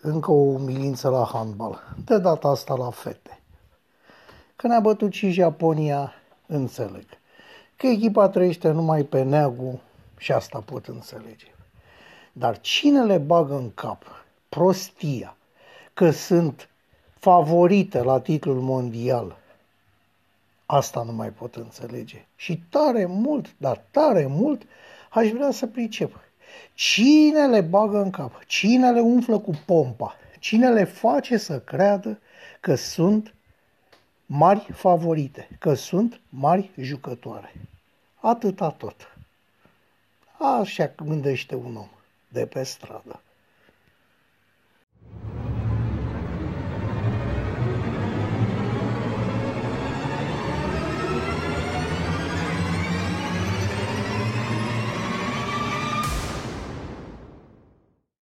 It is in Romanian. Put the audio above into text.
Încă o umilință la handbal, de data asta la fete. Când a bătut și Japonia, înțeleg. Că echipa trăiește numai pe neagu și asta pot înțelege. Dar cine le bagă în cap prostia că sunt favorite la titlul mondial, asta nu mai pot înțelege. Și tare mult, dar tare mult, aș vrea să pricep. Cine le bagă în cap? Cine le umflă cu pompa? Cine le face să creadă că sunt mari favorite, că sunt mari jucătoare? Atâta tot. Așa gândește un om de pe stradă.